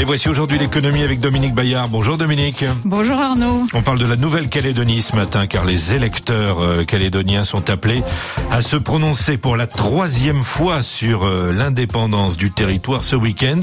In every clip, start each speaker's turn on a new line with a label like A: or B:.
A: Et voici aujourd'hui l'économie avec Dominique Bayard. Bonjour Dominique.
B: Bonjour Arnaud.
A: On parle de la Nouvelle-Calédonie ce matin car les électeurs euh, calédoniens sont appelés à se prononcer pour la troisième fois sur euh, l'indépendance du territoire ce week-end.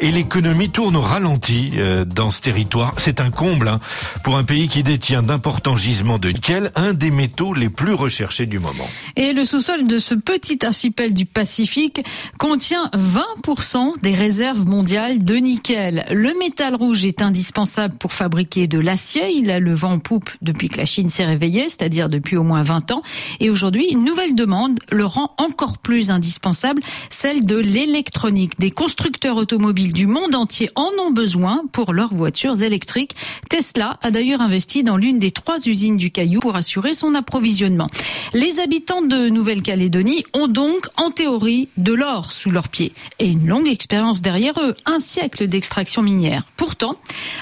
A: Et l'économie tourne au ralenti euh, dans ce territoire. C'est un comble hein, pour un pays qui détient d'importants gisements de nickel, un des métaux les plus recherchés du moment.
B: Et le sous-sol de ce petit archipel du Pacifique contient 20% des réserves mondiales de nickel. Le métal rouge est indispensable pour fabriquer de l'acier. Il a le vent en poupe depuis que la Chine s'est réveillée, c'est-à-dire depuis au moins 20 ans. Et aujourd'hui, une nouvelle demande le rend encore plus indispensable, celle de l'électronique. Des constructeurs automobiles du monde entier en ont besoin pour leurs voitures électriques. Tesla a d'ailleurs investi dans l'une des trois usines du Caillou pour assurer son approvisionnement. Les habitants de Nouvelle-Calédonie ont donc, en théorie, de l'or sous leurs pieds et une longue expérience derrière eux, un siècle d'extraction minière. Pourtant,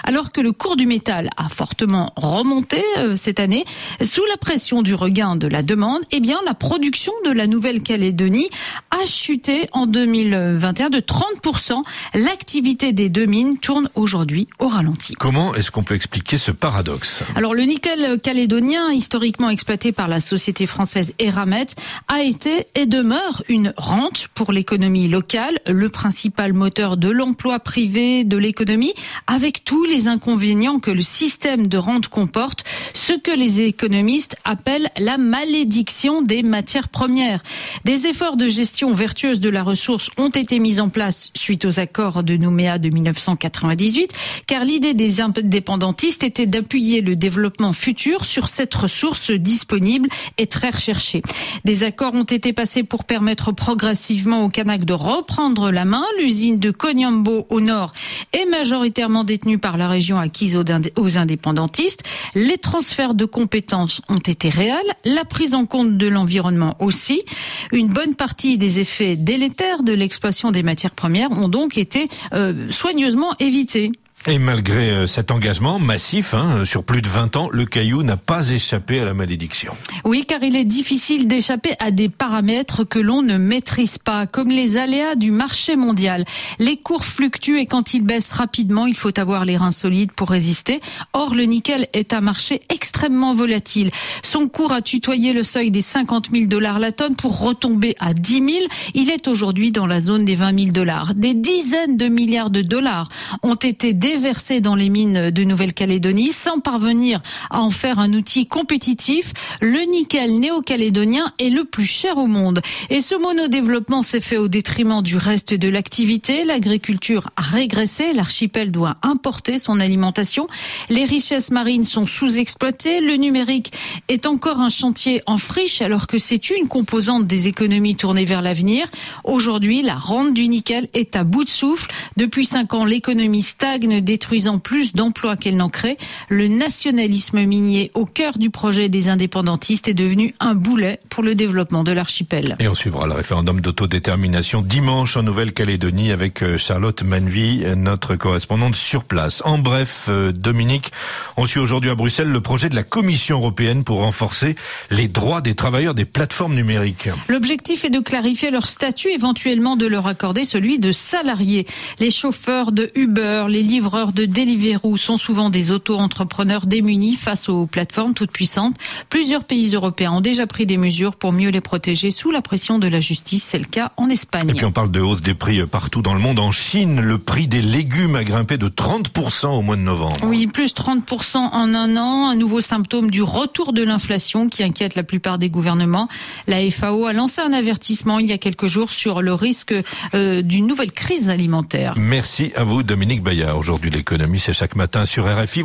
B: alors que le cours du métal a fortement remonté euh, cette année, sous la pression du regain de la demande, eh bien, la production de la Nouvelle-Calédonie a chuté en 2021 de 30%. L'activité des deux mines tourne aujourd'hui au ralenti.
A: Comment est-ce qu'on peut expliquer ce paradoxe?
B: Alors, le nickel calédonien, historiquement exploité par la société française Eramet, a été et demeure une rente pour l'économie locale, le principal moteur de l'emploi privé de l'économie, avec tous les inconvénients que le système de rente comporte, ce que les économistes appellent la malédiction des matières premières. Des efforts de gestion vertueuse de la ressource ont été mis en place suite aux accords de Nouméa de 1998, car l'idée des indépendantistes était d'appuyer le développement futur sur cette ressource disponible et très recherchée. Des accords ont été passés pour permettre progressivement au Kanak de reprendre la main. L'usine de Konyambo au nord est majoritairement détenue par la région acquise aux indépendantistes. Les transferts de compétences ont été réels, la prise en compte de l'environnement aussi. Une bonne partie des effets délétères de l'exploitation des matières premières ont donc été soigneusement évités.
A: Et malgré euh, cet engagement massif hein, euh, sur plus de 20 ans, le caillou n'a pas échappé à la malédiction.
B: Oui, car il est difficile d'échapper à des paramètres que l'on ne maîtrise pas, comme les aléas du marché mondial. Les cours fluctuent et quand ils baissent rapidement, il faut avoir les reins solides pour résister. Or, le nickel est un marché extrêmement volatile. Son cours a tutoyé le seuil des 50 000 dollars la tonne pour retomber à 10 000. Il est aujourd'hui dans la zone des 20 000 dollars. Des dizaines de milliards de dollars ont été déversés dans les mines de Nouvelle-Calédonie sans parvenir à en faire un outil compétitif. Le nickel néo-calédonien est le plus cher au monde. Et ce monodéveloppement s'est fait au détriment du reste de l'activité. L'agriculture a régressé. L'archipel doit importer son alimentation. Les richesses marines sont sous-exploitées. Le numérique est encore un chantier en friche alors que c'est une composante des économies tournées vers l'avenir. Aujourd'hui, la rente du nickel est à bout de souffle. Depuis cinq ans, l'économie stagne détruisant plus d'emplois qu'elle n'en crée. Le nationalisme minier au cœur du projet des indépendantistes est devenu un boulet pour le développement de l'archipel.
A: Et on suivra le référendum d'autodétermination dimanche en Nouvelle-Calédonie avec euh, Charlotte Manvy, notre correspondante sur place. En bref, euh, Dominique, on suit aujourd'hui à Bruxelles le projet de la Commission européenne pour renforcer les droits des travailleurs des plateformes numériques.
B: L'objectif est de clarifier leur statut, éventuellement de leur accorder celui de salariés. Les chauffeurs de Uber, les livreurs de Deliveroo sont souvent des auto-entrepreneurs démunis face aux plateformes toutes puissantes. Plusieurs pays européens ont déjà pris des mesures pour mieux les protéger sous la pression de la justice. C'est le cas en Espagne.
A: Et puis on parle de hausse des prix partout dans le monde. En Chine, le prix des légumes a grimpé de 30% au mois de novembre.
B: Oui, plus 30% en un an. Un nouveau symptôme du retour de l'inflation qui inquiète la plupart des gouvernements. La FAO a lancé un avertissement il y a quelques jours sur le risque euh, d'une nouvelle crise alimentaire.
A: Merci à vous, Dominique Bayard. Aujourd'hui, l'économie, c'est chaque matin sur RFI.